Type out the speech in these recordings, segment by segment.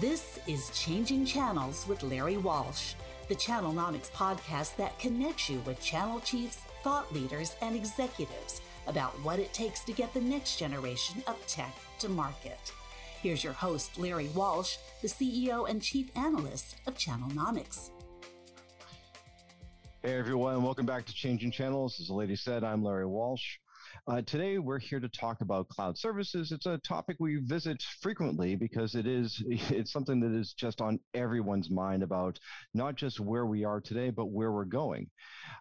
This is Changing Channels with Larry Walsh, the Channelnomics podcast that connects you with channel chiefs, thought leaders, and executives about what it takes to get the next generation of tech to market. Here's your host, Larry Walsh, the CEO and Chief Analyst of Channelnomics. Hey everyone, welcome back to Changing Channels. As the lady said, I'm Larry Walsh. Uh, today we're here to talk about cloud services. It's a topic we visit frequently because it is it's something that is just on everyone's mind about not just where we are today, but where we're going.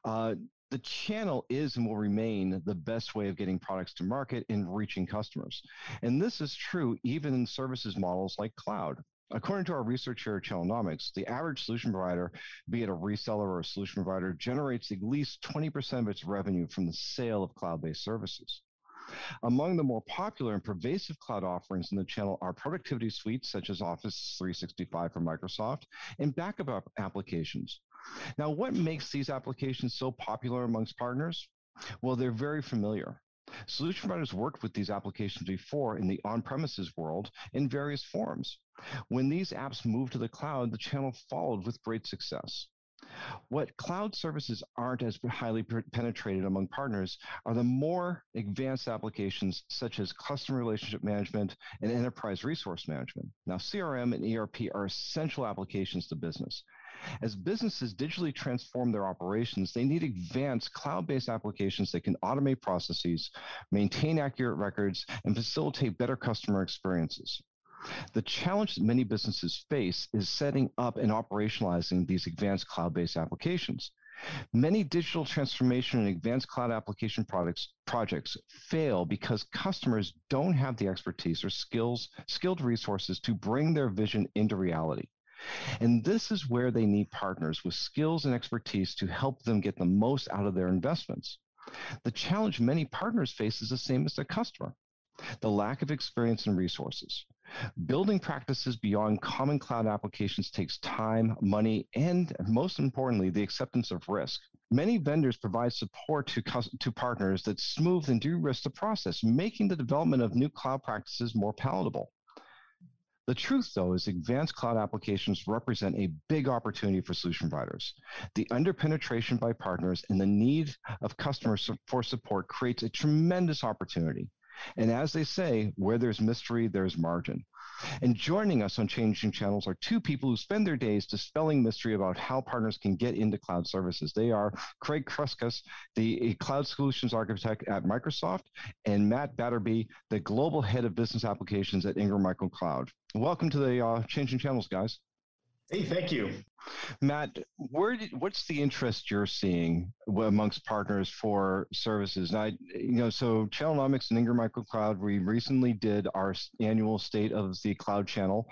Uh, the channel is and will remain the best way of getting products to market and reaching customers. And this is true even in services models like cloud. According to our research here at Channelnomics, the average solution provider, be it a reseller or a solution provider, generates at least 20% of its revenue from the sale of cloud based services. Among the more popular and pervasive cloud offerings in the channel are productivity suites such as Office 365 from Microsoft and backup applications. Now, what makes these applications so popular amongst partners? Well, they're very familiar. Solution providers worked with these applications before in the on premises world in various forms. When these apps moved to the cloud, the channel followed with great success. What cloud services aren't as highly penetrated among partners are the more advanced applications such as customer relationship management and enterprise resource management. Now, CRM and ERP are essential applications to business. As businesses digitally transform their operations, they need advanced cloud based applications that can automate processes, maintain accurate records, and facilitate better customer experiences. The challenge that many businesses face is setting up and operationalizing these advanced cloud based applications. Many digital transformation and advanced cloud application products projects fail because customers don't have the expertise or skills, skilled resources to bring their vision into reality. And this is where they need partners with skills and expertise to help them get the most out of their investments. The challenge many partners face is the same as the customer the lack of experience and resources. Building practices beyond common cloud applications takes time, money, and most importantly, the acceptance of risk. Many vendors provide support to, to partners that smooth and de-risk the process, making the development of new cloud practices more palatable. The truth, though, is advanced cloud applications represent a big opportunity for solution providers. The underpenetration by partners and the need of customers for support creates a tremendous opportunity. And as they say, where there's mystery, there's margin. And joining us on Changing Channels are two people who spend their days dispelling mystery about how partners can get into cloud services. They are Craig Kruskus, the cloud solutions architect at Microsoft, and Matt Batterby, the global head of business applications at Ingram Micro Cloud. Welcome to the uh, Changing Channels, guys. Hey, thank you. Matt, where did, what's the interest you're seeing amongst partners for services? And I, you know, so Channelnomics and Ingram Micro Cloud, we recently did our annual State of the Cloud Channel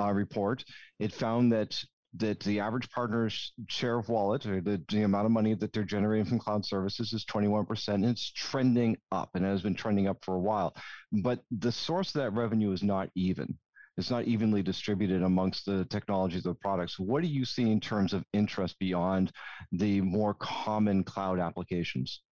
uh, report. It found that that the average partner's share of wallet or the, the amount of money that they're generating from cloud services is 21% and it's trending up and has been trending up for a while but the source of that revenue is not even it's not evenly distributed amongst the technologies of products. What do you see in terms of interest beyond the more common cloud applications?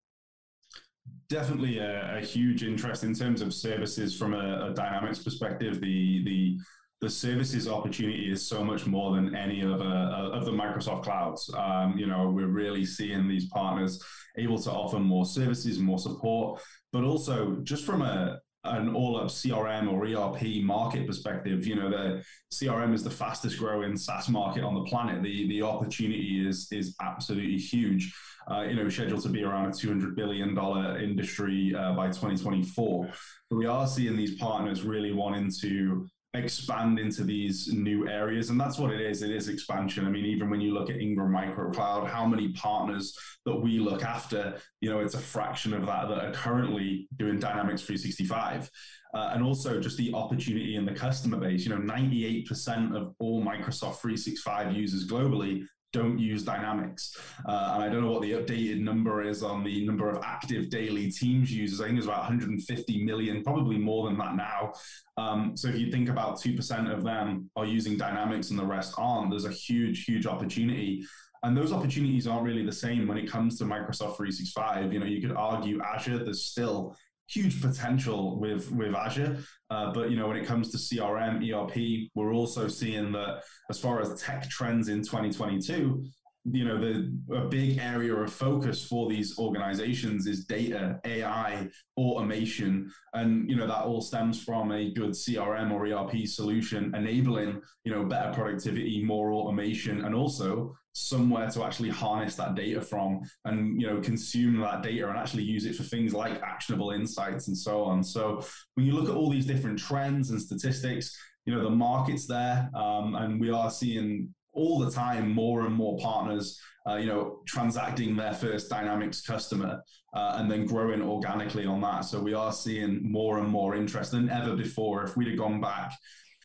Definitely a, a huge interest in terms of services from a, a dynamics perspective. The the the services opportunity is so much more than any of, uh, of the Microsoft clouds. Um, you know, we're really seeing these partners able to offer more services, more support, but also just from a, an all up CRM or ERP market perspective, you know, the CRM is the fastest growing SaaS market on the planet. The the opportunity is is absolutely huge. Uh, you know, scheduled to be around a $200 billion industry uh, by 2024. But we are seeing these partners really wanting to expand into these new areas. And that's what it is. It is expansion. I mean, even when you look at Ingram Micro Cloud, how many partners that we look after, you know, it's a fraction of that that are currently doing Dynamics 365. Uh, and also just the opportunity in the customer base. You know, 98% of all Microsoft 365 users globally don't use Dynamics. Uh, and I don't know what the updated number is on the number of active daily Teams users. I think it's about 150 million, probably more than that now. Um, so if you think about 2% of them are using Dynamics and the rest aren't, there's a huge, huge opportunity. And those opportunities aren't really the same when it comes to Microsoft 365. You know, you could argue Azure, there's still huge potential with with Azure. Uh, but you know, when it comes to CRM, ERP, we're also seeing that as far as tech trends in 2022, you know the a big area of focus for these organizations is data ai automation and you know that all stems from a good crm or erp solution enabling you know better productivity more automation and also somewhere to actually harness that data from and you know consume that data and actually use it for things like actionable insights and so on. So when you look at all these different trends and statistics you know the market's there um, and we are seeing all the time more and more partners uh, you know transacting their first dynamics customer uh, and then growing organically on that. So we are seeing more and more interest than ever before. If we'd have gone back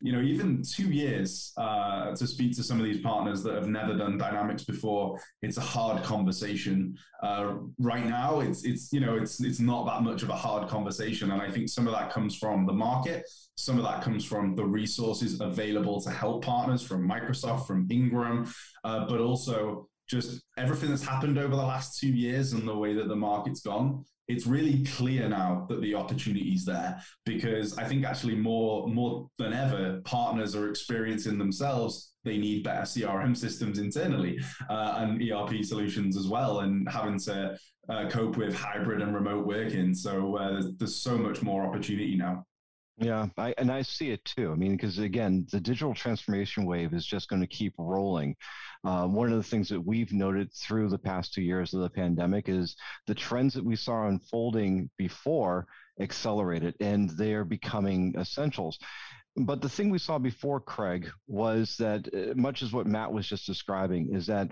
you know even two years uh, to speak to some of these partners that have never done dynamics before it's a hard conversation. Uh, right now it's it's you know it's it's not that much of a hard conversation and i think some of that comes from the market. Some of that comes from the resources available to help partners from Microsoft, from Ingram, uh, but also just everything that's happened over the last two years and the way that the market's gone. It's really clear now that the opportunity is there because I think actually more more than ever, partners are experiencing themselves they need better CRM systems internally uh, and ERP solutions as well, and having to uh, cope with hybrid and remote working. So uh, there's, there's so much more opportunity now. Yeah, I, and I see it too. I mean, because again, the digital transformation wave is just going to keep rolling. Uh, one of the things that we've noted through the past two years of the pandemic is the trends that we saw unfolding before accelerated, and they are becoming essentials. But the thing we saw before, Craig, was that uh, much as what Matt was just describing, is that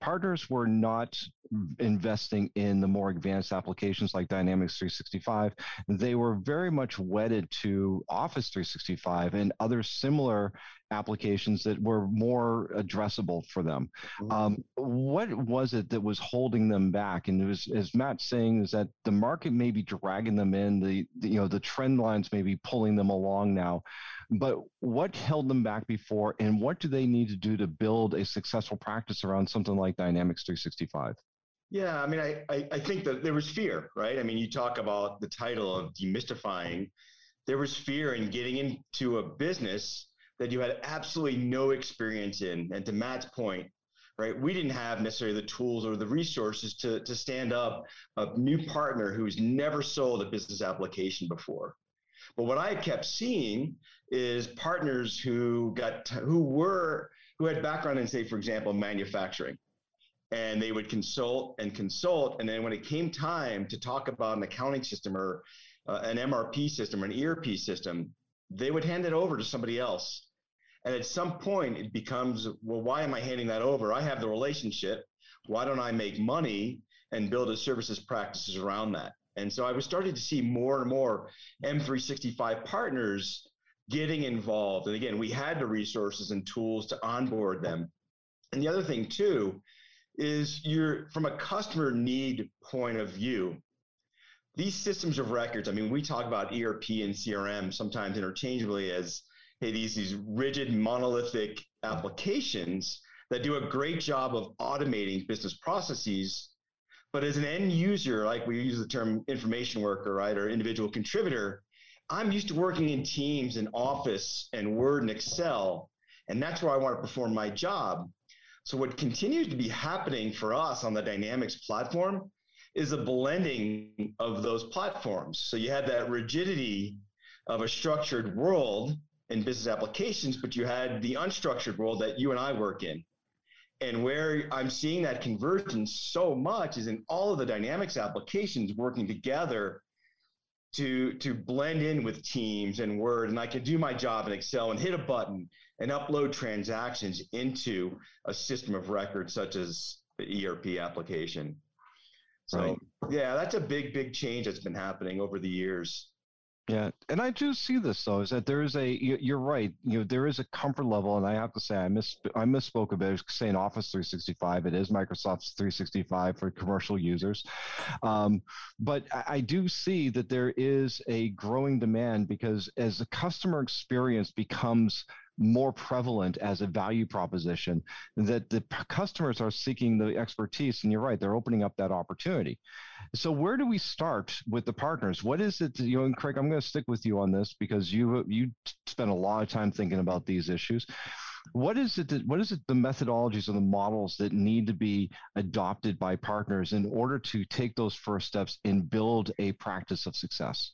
partners were not investing in the more advanced applications like Dynamics 365. They were very much wedded to Office 365 and other similar applications that were more addressable for them. Mm-hmm. Um, what was it that was holding them back? And it was, as Matt's saying, is that the market may be dragging them in. The, the you know the trend lines may be pulling them along now. But what held them back before, and what do they need to do to build a successful practice around something like Dynamics 365? Yeah, I mean, I, I, I think that there was fear, right? I mean, you talk about the title of demystifying. There was fear in getting into a business that you had absolutely no experience in. And to Matt's point, right, we didn't have necessarily the tools or the resources to, to stand up a new partner who's never sold a business application before. But what I kept seeing is partners who got who were who had background in say for example manufacturing and they would consult and consult and then when it came time to talk about an accounting system or uh, an mrp system or an erp system they would hand it over to somebody else and at some point it becomes well why am i handing that over i have the relationship why don't i make money and build a services practices around that and so i was starting to see more and more m365 partners getting involved. And again, we had the resources and tools to onboard them. And the other thing too is you're from a customer need point of view. These systems of records, I mean, we talk about ERP and CRM sometimes interchangeably as these, these rigid monolithic applications that do a great job of automating business processes. But as an end user, like we use the term information worker, right, or individual contributor, I'm used to working in teams and office and Word and Excel, and that's where I want to perform my job. So what continues to be happening for us on the Dynamics platform is a blending of those platforms. So you had that rigidity of a structured world in business applications, but you had the unstructured world that you and I work in. And where I'm seeing that convergence so much is in all of the Dynamics applications working together to to blend in with Teams and Word, and I can do my job in Excel and hit a button and upload transactions into a system of record such as the ERP application. So right. yeah, that's a big, big change that's been happening over the years. Yeah, and I do see this though is that there is a you're right you know there is a comfort level, and I have to say I miss I misspoke about saying Office 365. It is Microsoft's 365 for commercial users, um, but I do see that there is a growing demand because as the customer experience becomes more prevalent as a value proposition that the customers are seeking the expertise and you're right they're opening up that opportunity. So where do we start with the partners? What is it you know and craig i'm going to stick with you on this because you you spend a lot of time thinking about these issues. What is it that, what is it the methodologies or the models that need to be adopted by partners in order to take those first steps and build a practice of success?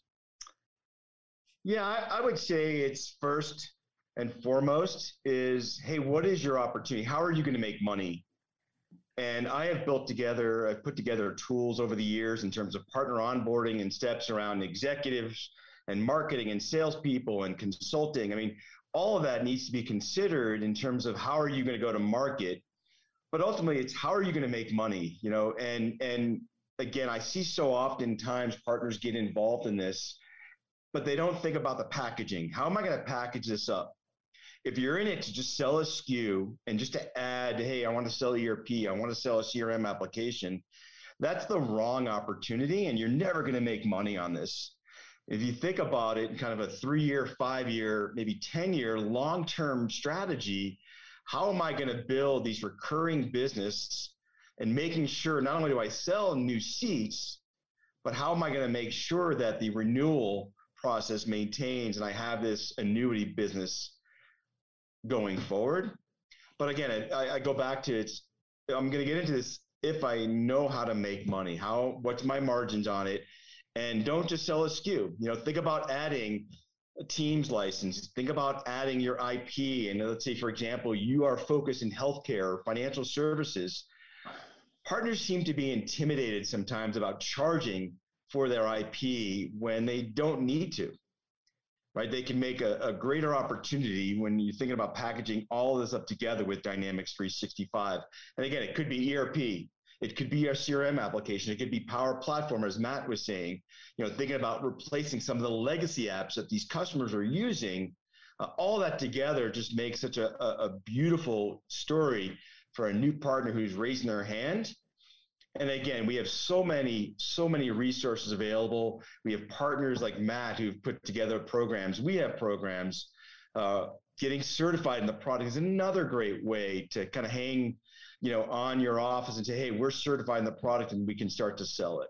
Yeah I, I would say it's first and foremost is hey what is your opportunity? How are you going to make money? And i have built together i've put together tools over the years in terms of partner onboarding and steps around executives and marketing and salespeople and consulting. I mean all of that needs to be considered in terms of how are you going to go to market but ultimately it's how are you going to make money you know? And and again i see so oftentimes partners get involved in this but they don't think about the packaging. How am i going to package this up if you're in it to just sell a SKU and just to add, hey, I want to sell ERP, I want to sell a CRM application, that's the wrong opportunity, and you're never going to make money on this. If you think about it, kind of a three year, five year, maybe 10 year long term strategy, how am I going to build these recurring business and making sure not only do I sell new seats, but how am I going to make sure that the renewal process maintains and I have this annuity business going forward. But again, I, I go back to it's. I'm going to get into this if I know how to make money. How what's my margins on it, and don't just sell a SKU. You know, think about adding a Teams license. Think about adding your IP. And let's say, for example, you are focused in healthcare or financial services. Partners seem to be intimidated sometimes about charging for their IP when they don't need to right? They can make a, a, greater opportunity when you're thinking about packaging all of this up together with Dynamics 365. And again, it could be ERP, it could be a CRM application, it could be Power Platform, as Matt was saying. You know, thinking about replacing some of the legacy apps that these customers are using. Uh, all that together just makes such a, a, a beautiful story for a new partner who's raising their hand and again we have so many so many resources available we have partners like matt who've put together programs we have programs uh, getting certified in the product is another great way to kind of hang you know on your office and say hey we're certified in the product and we can start to sell it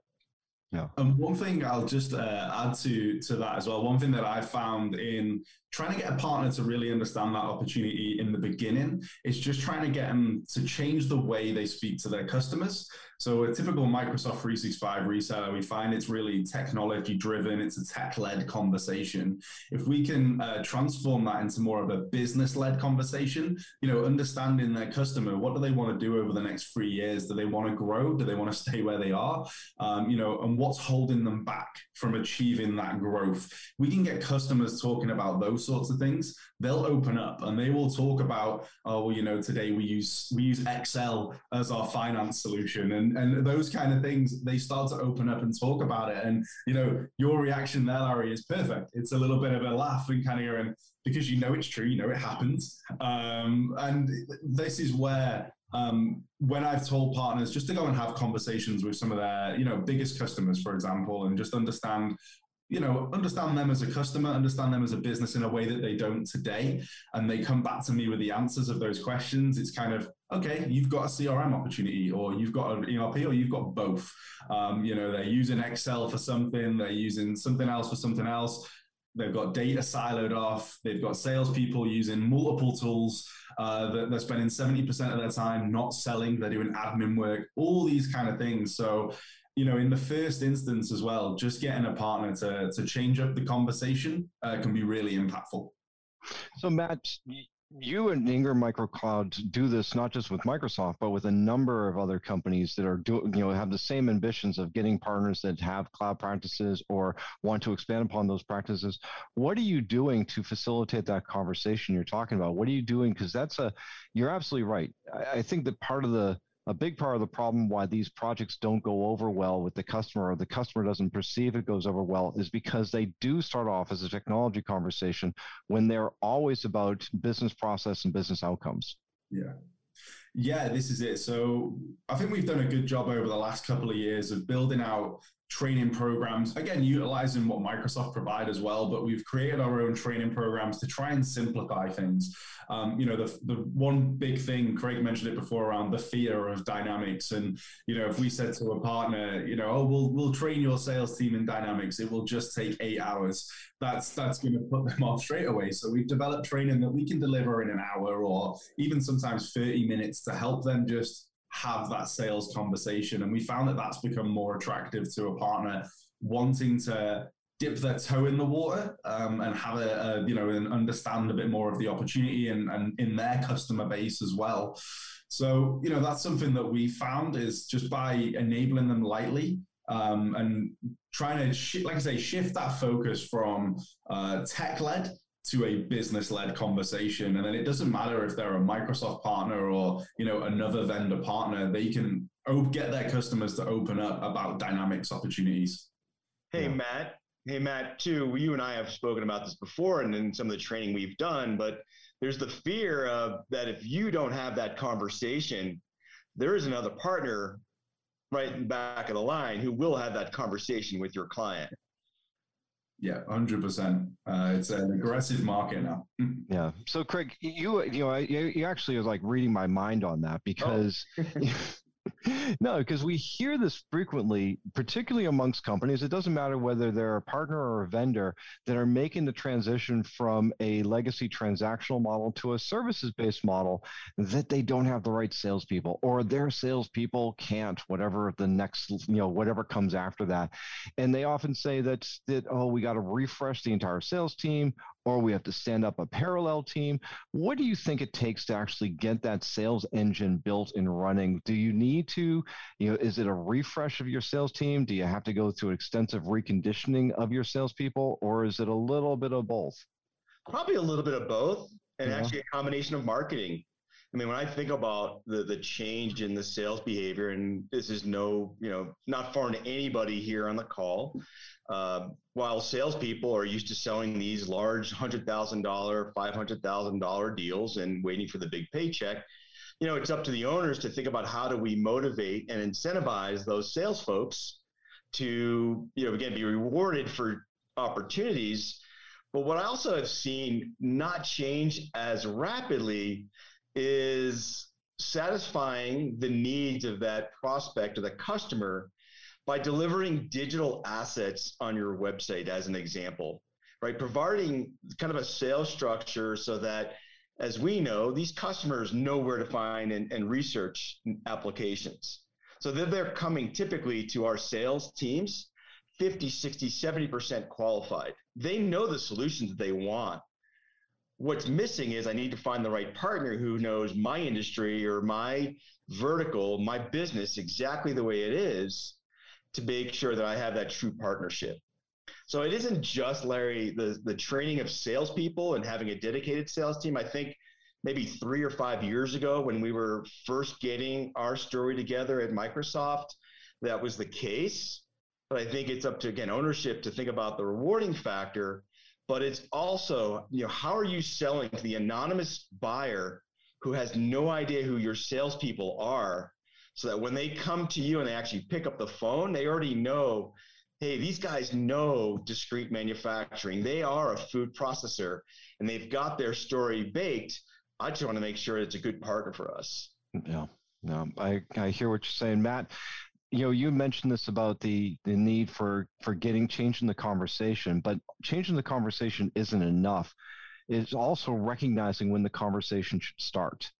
yeah. And one thing I'll just uh, add to to that as well. One thing that I found in trying to get a partner to really understand that opportunity in the beginning is just trying to get them to change the way they speak to their customers. So a typical Microsoft 365 reseller, we find it's really technology driven. It's a tech led conversation. If we can uh, transform that into more of a business led conversation, you know, understanding their customer, what do they want to do over the next three years? Do they want to grow? Do they want to stay where they are? Um, you know, and what's holding them back from achieving that growth? We can get customers talking about those sorts of things, they'll open up and they will talk about, oh, well, you know, today we use we use Excel as our finance solution, and and those kind of things. They start to open up and talk about it, and you know, your reaction there, Larry, is perfect. It's a little bit of a laugh and kind of going because you know it's true, you know it happens, um, and this is where um, when I've told partners just to go and have conversations with some of their, you know, biggest customers, for example, and just understand you know, understand them as a customer, understand them as a business in a way that they don't today. And they come back to me with the answers of those questions. It's kind of, okay, you've got a CRM opportunity, or you've got an ERP, or you've got both. Um, you know, they're using Excel for something, they're using something else for something else. They've got data siloed off. They've got salespeople using multiple tools. Uh, that they're spending 70% of their time not selling. They're doing admin work, all these kind of things. So you know, in the first instance as well, just getting a partner to to change up the conversation uh, can be really impactful. So, Matt, you and Ingram Micro Cloud do this not just with Microsoft, but with a number of other companies that are do you know have the same ambitions of getting partners that have cloud practices or want to expand upon those practices. What are you doing to facilitate that conversation you're talking about? What are you doing? Because that's a you're absolutely right. I, I think that part of the a big part of the problem why these projects don't go over well with the customer or the customer doesn't perceive it goes over well is because they do start off as a technology conversation when they're always about business process and business outcomes. Yeah. Yeah, this is it. So I think we've done a good job over the last couple of years of building out training programs again utilizing what microsoft provide as well but we've created our own training programs to try and simplify things. Um, you know the, the one big thing craig mentioned it before around the fear of dynamics. And you know if we said to a partner you know oh we'll we'll train your sales team in dynamics. It will just take eight hours that's that's going to put them off straight away. So we've developed training that we can deliver in an hour or even sometimes 30 minutes to help them just have that sales conversation. And we found that that's become more attractive to a partner wanting to dip their toe in the water um, and have a, a, you know and understand a bit more of the opportunity and, and in their customer base as well so you know that's something that we found is just by enabling them lightly um, and trying to sh- like i say shift that focus from uh, tech led to a business led conversation. And then it doesn't matter if they're a microsoft partner or you know another vendor partner they can get their customers to open up about dynamics opportunities. Hey yeah. matt. Hey matt too. You and i have spoken about this before and in some of the training we've done but there's the fear of that if you don't have that conversation there is another partner right in back of the line who will have that conversation with your client yeah, hundred uh, percent. It's an aggressive market now. yeah. So, Craig, you you know, you, you actually are like reading my mind on that because oh. no, because we hear this frequently, particularly amongst companies. It doesn't matter whether they're a partner or a vendor that are making the transition from a legacy transactional model to a services based model that they don't have the right salespeople or their salespeople can't, whatever the next, you know, whatever comes after that. And they often say that, that oh, we got to refresh the entire sales team or we have to stand up a parallel team. What do you think it takes to actually get that sales engine built and running? Do you need to, you know, is it a refresh of your sales team? Do you have to go through extensive reconditioning of your salespeople, or is it a little bit of both? Probably a little bit of both, and yeah. actually a combination of marketing. I mean, when I think about the the change in the sales behavior, and this is no, you know, not foreign to anybody here on the call, uh, while salespeople are used to selling these large hundred thousand dollar, five hundred thousand dollar deals and waiting for the big paycheck, you know, it's up to the owners to think about how do we motivate and incentivize those sales folks to, you know, again, be rewarded for opportunities. But what I also have seen not change as rapidly is satisfying the needs of that prospect or the customer by delivering digital assets on your website as an example right? Providing kind of a sales structure so that as we know these customers know where to find and, and research applications. So they're, they're coming typically to our sales teams 50 60 70% qualified. They know the solutions they want what's missing is I need to find the right partner who knows my industry or my vertical, my business exactly the way it is to make sure that I have that true partnership. So it isn't just Larry the the training of salespeople and having a dedicated sales team. I think maybe three or five years ago when we were first getting our story together at Microsoft, that was the case. But I think it's up to again ownership to think about the rewarding factor but it's also, you know, how are you selling to the anonymous buyer who has no idea who your salespeople are so that when they come to you and they actually pick up the phone, they already know, hey, these guys know discrete manufacturing. They are a food processor and they've got their story baked. I just want to make sure it's a good partner for us. Yeah. No, I, I hear what you're saying, Matt you know you mentioned this about the the need for for getting changing the conversation but changing the conversation isn't enough. It's also recognizing when the conversation should start.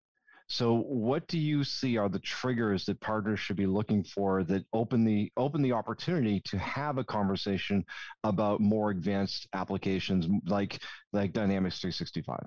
So what do you see are the triggers that partners should be looking for that open the open the opportunity to have a conversation about more advanced applications like like dynamics 365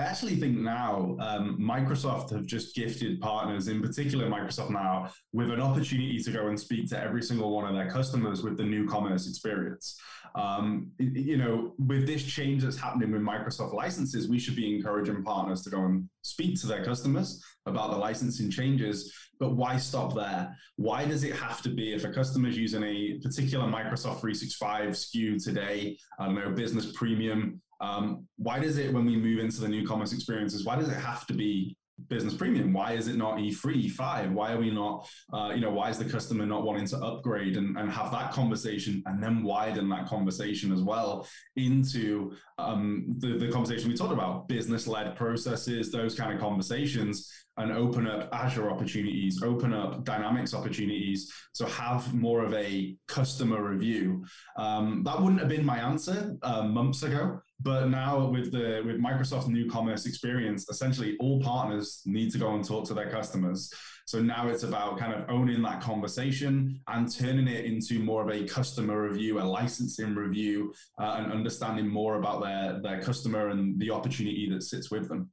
I actually think now um, Microsoft have just gifted partners, in particular Microsoft now, with an opportunity to go and speak to every single one of their customers with the new commerce experience. Um, you know, with this change that's happening with Microsoft licenses, we should be encouraging partners to go and speak to their customers about the licensing changes. But why stop there? Why does it have to be if a customer is using a particular Microsoft 365 SKU today, I don't know, business premium, um, why does it, when we move into the new commerce experiences, why does it have to be business premium? Why is it not E3, E5? Why are we not, uh, you know, why is the customer not wanting to upgrade and, and have that conversation and then widen that conversation as well into um, the, the conversation we talked about, business led processes, those kind of conversations and open up Azure opportunities, open up Dynamics opportunities. So have more of a customer review. Um, that wouldn't have been my answer uh, months ago, but now with the with Microsoft new commerce experience, essentially all partners need to go and talk to their customers. So now it's about kind of owning that conversation and turning it into more of a customer review, a licensing review, uh, and understanding more about their their customer and the opportunity that sits with them.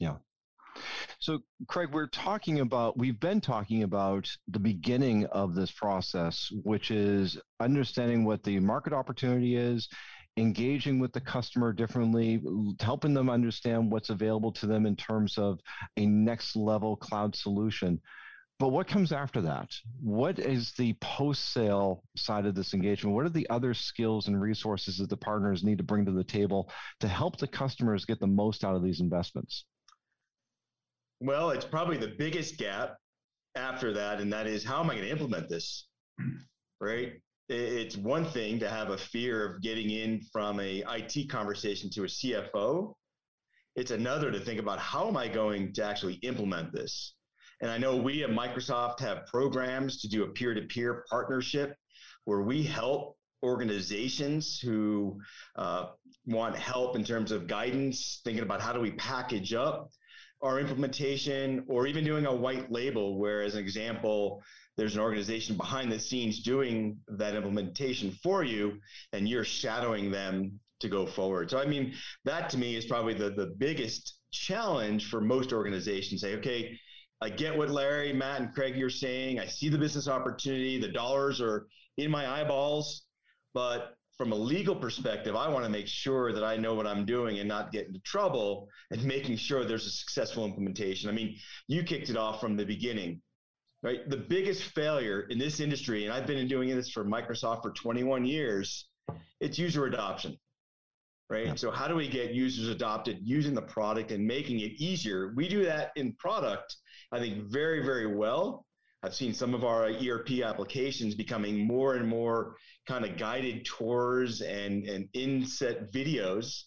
Yeah. So, Craig, we're talking about, we've been talking about the beginning of this process, which is understanding what the market opportunity is, engaging with the customer differently, helping them understand what's available to them in terms of a next level cloud solution. But what comes after that? What is the post sale side of this engagement? What are the other skills and resources that the partners need to bring to the table to help the customers get the most out of these investments? Well, it's probably the biggest gap after that, and that is how am I going to implement this? Right? It's one thing to have a fear of getting in from a IT conversation to a CFO. It's another to think about how am I going to actually implement this? And I know we at Microsoft have programs to do a peer-to-peer partnership where we help organizations who uh, want help in terms of guidance, thinking about how do we package up our implementation or even doing a white label where as an example there's an organization behind the scenes doing that implementation for you and you're shadowing them to go forward. So i mean that to me is probably the, the biggest challenge for most organizations. Say okay i get what larry matt and craig you're saying. I see the business opportunity. The dollars are in my eyeballs. But from a legal perspective, I want to make sure that I know what I'm doing and not get into trouble and making sure there's a successful implementation. I mean, you kicked it off from the beginning, right? The biggest failure in this industry, and I've been doing this for Microsoft for 21 years, it's user adoption, right? Yeah. So, how do we get users adopted using the product and making it easier? We do that in product, I think, very, very well. I've seen some of our ERP applications becoming more and more kind of guided tours and, and inset videos.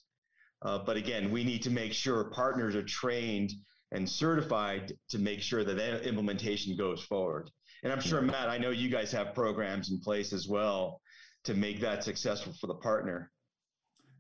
Uh, but again, we need to make sure partners are trained and certified to make sure that, that implementation goes forward. And I'm sure, Matt, I know you guys have programs in place as well to make that successful for the partner.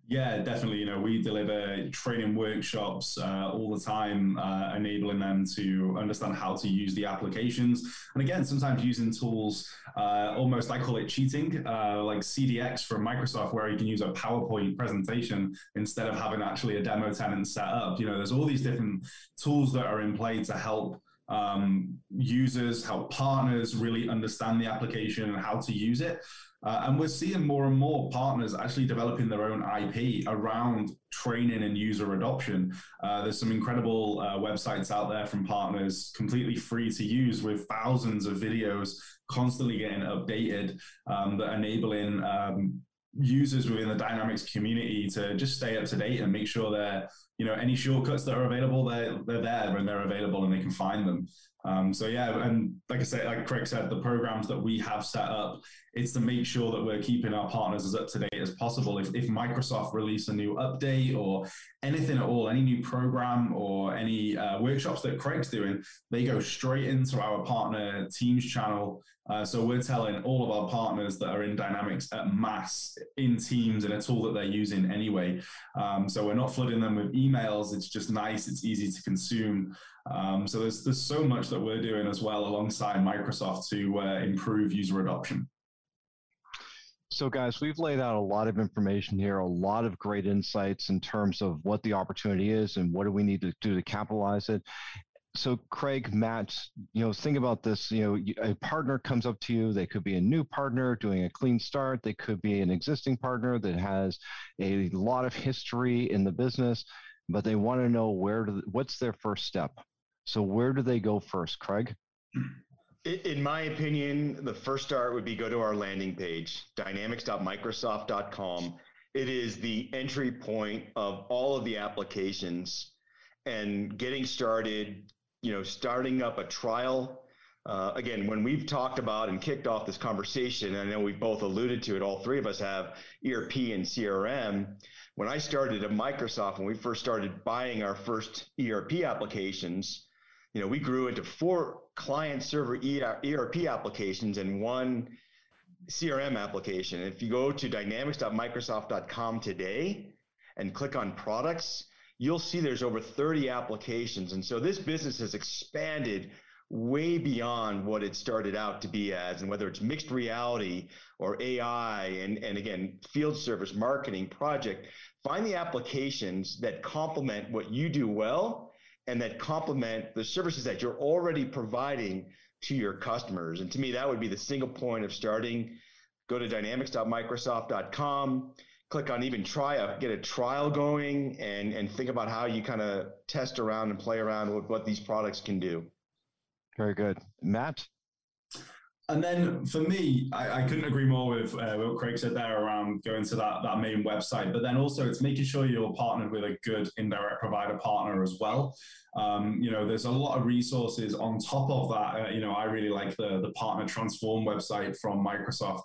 Yeah, definitely. You know, we deliver training workshops uh, all the time, uh, enabling them to understand how to use the applications. And again, sometimes using tools, uh, almost I call it cheating, uh, like CDX from Microsoft, where you can use a PowerPoint presentation instead of having actually a demo tenant set up. You know, there's all these different tools that are in play to help um, users, help partners really understand the application and how to use it. Uh, and we're seeing more and more partners actually developing their own IP around training and user adoption. Uh, there's some incredible uh, websites out there from partners, completely free to use, with thousands of videos constantly getting updated um, that enabling um, users within the Dynamics community to just stay up to date and make sure that you know any shortcuts that are available they're, they're there and they're available and they can find them. Um, so yeah and like i said like craig said the programs that we have set up it's to make sure that we're keeping our partners as up to date as possible. If, if microsoft release a new update or anything at all any new program or any uh, workshops that craig's doing they go straight into our partner teams channel uh, so we're telling all of our partners that are in Dynamics at mass in Teams and a tool that they're using anyway. Um, so we're not flooding them with emails. It's just nice. It's easy to consume. Um, so there's there's so much that we're doing as well alongside Microsoft to uh, improve user adoption. So, guys, we've laid out a lot of information here, a lot of great insights in terms of what the opportunity is and what do we need to do to capitalize it so craig matt you know think about this you know a partner comes up to you they could be a new partner doing a clean start they could be an existing partner that has a lot of history in the business but they want to know where to what's their first step? So where do they go first craig? In my opinion the first start would be go to our landing page dynamics.microsoft.com it is the entry point of all of the applications and getting started, you know, starting up a trial. Uh, again, when we've talked about and kicked off this conversation, I know we both alluded to it, all three of us have ERP and CRM. When I started at Microsoft, when we first started buying our first ERP applications, you know, we grew into four client server ERP applications and one CRM application. If you go to dynamics.microsoft.com today and click on products, you'll see there's over 30 applications. And so this business has expanded way beyond what it started out to be as, and whether it's mixed reality or AI, and, and again, field service, marketing, project, find the applications that complement what you do well and that complement the services that you're already providing to your customers. And to me, that would be the single point of starting. Go to dynamics.microsoft.com, click on even try a get a trial going and and think about how you kind of test around and play around with what these products can do. Very good. Matt? And then for me, I, I couldn't agree more with uh, what Craig said there around going to that, that main website. But then also, it's making sure you're partnered with a good indirect provider partner as well. Um, you know, there's a lot of resources on top of that. Uh, you know, I really like the the Partner Transform website from Microsoft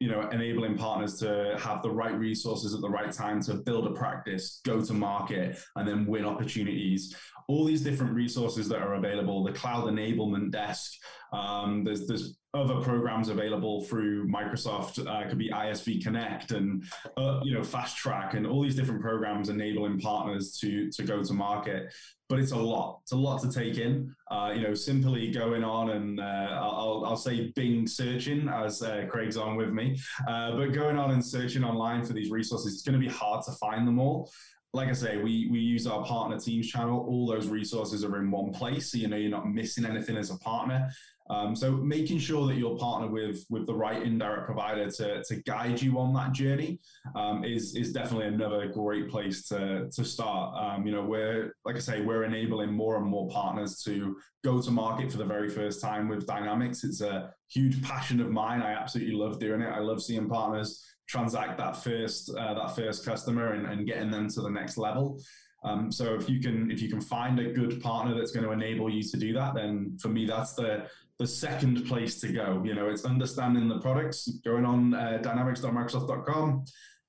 you know, enabling partners to have the right resources at the right time to build a practice, go to market, and then win opportunities. All these different resources that are available, the cloud enablement desk. Um, there's there's other programs available through Microsoft. Uh, could be ISV Connect and uh, you know Fast Track and all these different programs enabling partners to to go to market but it's a lot. It's a lot to take in. Uh, you know, simply going on and uh, I'll, I'll say Bing searching as uh, Craig's on with me, uh, but going on and searching online for these resources, it's going to be hard to find them all. Like I say, we we use our partner teams channel. All those resources are in one place, so you know you're not missing anything as a partner. Um, so making sure that you're partnered with with the right indirect provider to, to guide you on that journey um, is is definitely another great place to to start. Um, you know, we're like I say, we're enabling more and more partners to go to market for the very first time with Dynamics. It's a huge passion of mine. I absolutely love doing it. I love seeing partners transact that first uh, that first customer and, and getting them to the next level. Um, so if you can if you can find a good partner that's going to enable you to do that, then for me that's the the second place to go. You know, it's understanding the products, going on uh, dynamics.microsoft.com,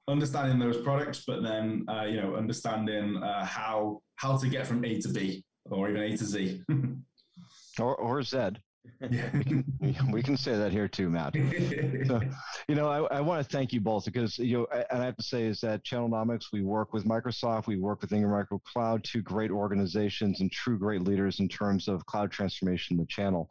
understanding those products, but then uh, you know, understanding uh, how how to get from A to B or even A to Z. or or Z we, can, we can say that here too, Matt. So, you know, I, I want to thank you both because you know, and I have to say is that Channelnomics, we work with Microsoft, we work with Ingram Micro Cloud, two great organizations and true great leaders in terms of cloud transformation in the channel.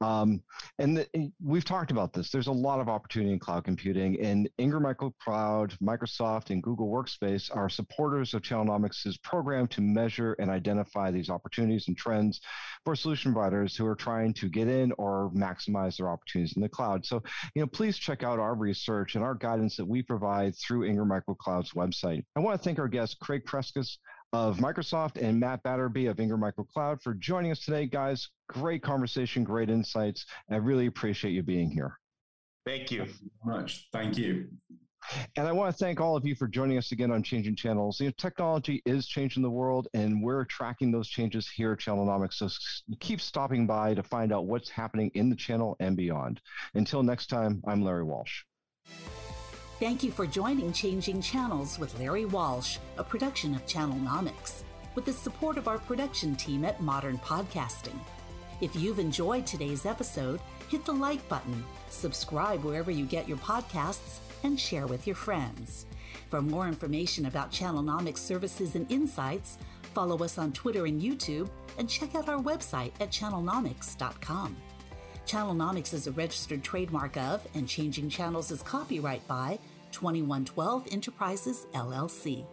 Um, and the, we've talked about this. There's a lot of opportunity in cloud computing, and Ingram Micro Cloud, Microsoft, and Google Workspace are supporters of Channelnomics' program to measure and identify these opportunities and trends for solution providers who are trying to get in or maximize their opportunities in the cloud. So, you know, please check out our research and our guidance that we provide through Ingram Micro Cloud's website. I want to thank our guests, Craig Preskus of Microsoft and Matt Batterby of Ingram Micro Cloud for joining us today, guys. Great conversation, great insights. I really appreciate you being here. Thank you. Thank you much. Thank you. And I want to thank all of you for joining us again on Changing Channels. You know, technology is changing the world, and we're tracking those changes here at Channelnomics. So keep stopping by to find out what's happening in the channel and beyond. Until next time, I'm Larry Walsh. Thank you for joining Changing Channels with Larry Walsh, a production of Channelnomics, with the support of our production team at Modern Podcasting. If you've enjoyed today's episode, hit the like button, subscribe wherever you get your podcasts, and share with your friends. For more information about Channelnomics services and insights, follow us on Twitter and YouTube, and check out our website at channelnomics.com. Channelnomics is a registered trademark of and Changing Channels is copyright by 2112 Enterprises, LLC.